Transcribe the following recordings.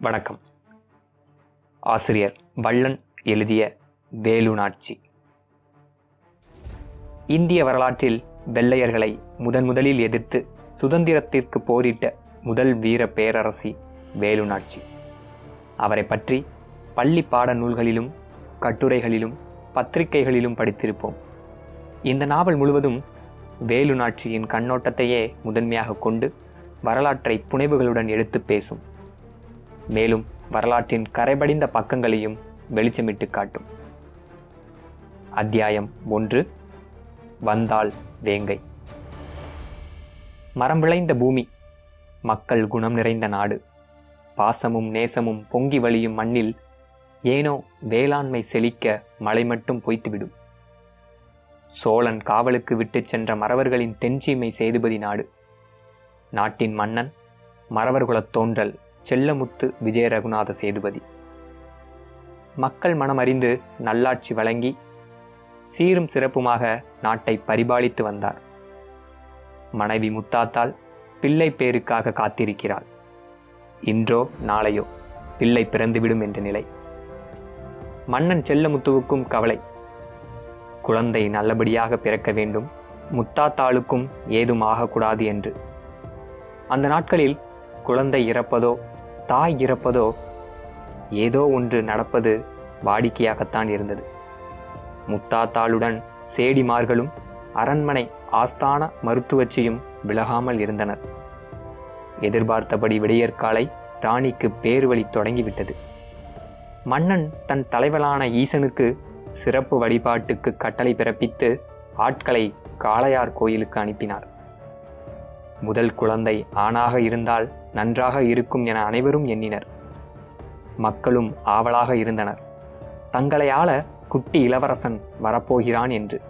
வணக்கம். ஆசிரியர் வள்ளன் எழுதிய வேலுநாட்சி. இந்திய வரலாற்றில் வெள்ளையர்களை முதன் முதலில் எதிர்த்து சுதந்திரத்திற்கு போரிட்ட முதல் வீர பேரரசி வேலுநாட்சி. அவரை பற்றி பள்ளி பாட நூல்களிலும் கட்டுரைகளிலும் பத்திரிகைகளிலும் படித்திருப்போம். இந்த நாவல் முழுவதும் வேலுநாட்சியின் கண்ணோட்டத்தையே முதன்மையாக கொண்டு வரலாற்றை புனைவுகளுடன் எடுத்து பேசும். மேலும் வரலாற்றின் கரைபடிந்த பக்கங்களையும் வெளிச்சமிட்டு காட்டும். அத்தியாயம் ஒன்று வந்தாள் வேங்கை. மரம் விளைந்த பூமி மக்கள் குணம் நிறைந்த நாடு. பாசமும் நேசமும் பொங்கி வழியும் மண்ணில் ஏனோ வேளாண்மை செழிக்க மழை மட்டும் பொய்த்துவிடும். சோழன் காவலுக்கு விட்டுச் சென்ற மறவர்களின் தென்சீமை சேதுபதி நாடு. நாட்டின் மன்னன் மறவர்குலத் தோன்றல் செல்லமுத்து விஜய ரகுநாத சேதுபதி. மக்கள் மனம் அறிந்து நல்லாட்சி வழங்கி சீரும் சிறப்புமாக நாட்டை பரிபாலித்து வந்தார். மனைவி முத்தாத்தால் பிள்ளை பேருக்காக காத்திருக்கிறாள். இன்றோ நாளையோ பிள்ளை பிறந்துவிடும் என்ற நிலை. மன்னன் செல்லமுத்துவுக்கும் கவலை. குழந்தை நல்லபடியாக பிறக்க வேண்டும். முத்தாத்தாளுக்கும் ஏதும் ஆகக்கூடாது என்று. அந்த நாட்களில் குழந்தை இறப்பதோ தாய் இறப்பதோ ஏதோ ஒன்று நடப்பது வாடிக்கையாகத்தான் இருந்தது. முத்தாத்தாளுடன் சேடிமார்களும் அரண்மனை ஆஸ்தான மருத்துவச்சியும் விலகாமல் இருந்தனர். எதிர்பார்த்தபடி விடையற்காலை ராணிக்கு பேர்வழி தொடங்கிவிட்டது. மன்னன் தன் தலைவலான ஈசனுக்கு சிறப்பு வழிபாட்டுக்கு கட்டளை பிறப்பித்து ஆட்களை காளையார் கோயிலுக்கு அனுப்பினார். முதல் குழந்தை ஆணாக இருந்தால் நன்றாக இருக்கும் என அனைவரும் எண்ணினர். மக்களும் ஆவலாக இருந்தனர். தங்களை ஆள குட்டி இளவரசன் வரப்போகிறான் என்று.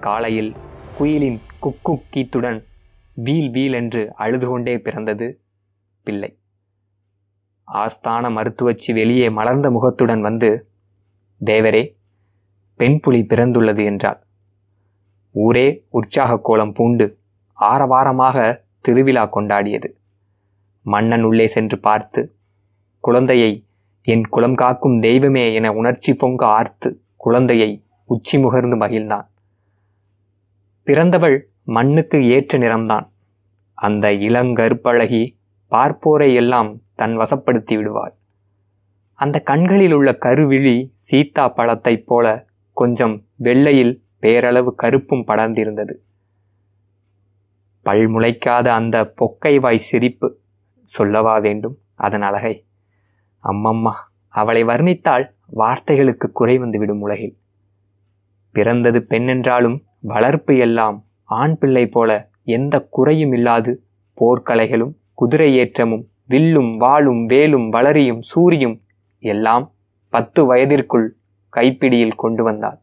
காலையில் குயிலின் குக்கு கீத்துடன் வீல் வீல் என்று அழுது கொண்டே பிறந்தது பிள்ளை. ஆஸ்தான மருத்துவச்சி வெளியே மலர்ந்த முகத்துடன் வந்து தேவரே பெண் புலி பிறந்துள்ளது என்றாள். ஊரே உற்சாக கோலம் பூண்டு ஆரவாரமாக திருவிழா கொண்டாடியது. மன்னன் உள்ளே சென்று பார்த்து குழந்தையை என் குலம் காக்கும் தெய்வமே என உணர்ச்சி பொங்க ஆர்த்து குழந்தையை உச்சி முகர்ந்து மகிழ்ந்தான். பிறந்தவள் மண்ணுக்கு ஏற்ற நிறம்தான். அந்த இளங்கருப்பழகி பார்ப்போரை எல்லாம் தன் வசப்படுத்தி விடுவாள். அந்த கண்களில் உள்ள கருவிழி சீத்தா பழத்தைப் போல கொஞ்சம் வெள்ளையில் பேரளவு கருப்பும் படர்ந்திருந்தது. பல் முளைக்காத அந்த பொக்கைவாய் சிரிப்பு சொல்லவா வேண்டும்? அதன் அழகை. அம்மம்மா அவளை வர்ணித்தால் வார்த்தைகளுக்கு குறை வந்துவிடும் உலகில். பிறந்தது பெண்ணென்றாலும் வளர்ப்பு எல்லாம் ஆண் பிள்ளை போல எந்த குறையும் இல்லாது போர்க்கலைகளும் குதிரை ஏற்றமும் வில்லும் வாளும் வேலும் வளரியும் சூரியும் எல்லாம் பத்து வயதிற்குள் கைப்பிடியில் கொண்டு வந்தாள்.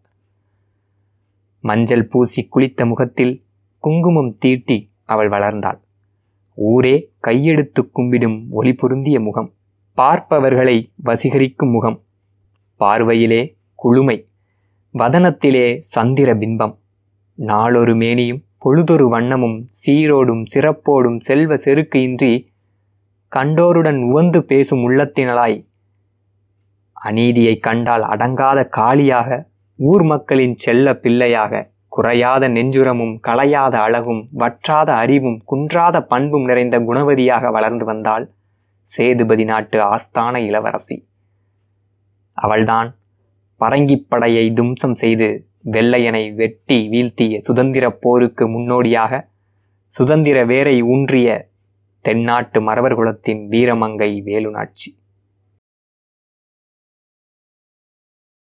மஞ்சள் பூசி குளித்த முகத்தில் குங்குமம் தீட்டி அவள் வளர்ந்தாள். ஊரே கையெடுத்து கும்பிடும் ஒளி பொருந்திய முகம். பார்ப்பவர்களை வசீகரிக்கும் முகம். பார்வையிலே குளுமை. வதனத்திலே சந்திர பிம்பம். நாளொரு மேனியும் பொழுதொரு வண்ணமும் சீரோடும் சிறப்போடும் செல்வ செருக்கு இன்றி கண்டோருடன் உவந்து பேசும் உள்ளத்தினலாய் அநீதியை கண்டால் அடங்காத காளியாக ஊர் மக்களின் செல்ல பிள்ளையாக குறையாத நெஞ்சுரமும் களையாத அழகும் வற்றாத அறிவும் குன்றாத பண்பும் நிறைந்த குணவதியாக வளர்ந்து வந்தாள் சேதுபதி நாட்டு ஆஸ்தான இளவரசி. அவள்தான் பரங்கிப்படையை தும்சம் செய்து வெள்ளையனை வெட்டி வீழ்த்திய சுதந்திர போருக்கு முன்னோடியாக சுதந்திர வேரை ஊன்றிய தென்னாட்டு மறவர் குலத்தின் வீரமங்கை வேலுநாட்சி.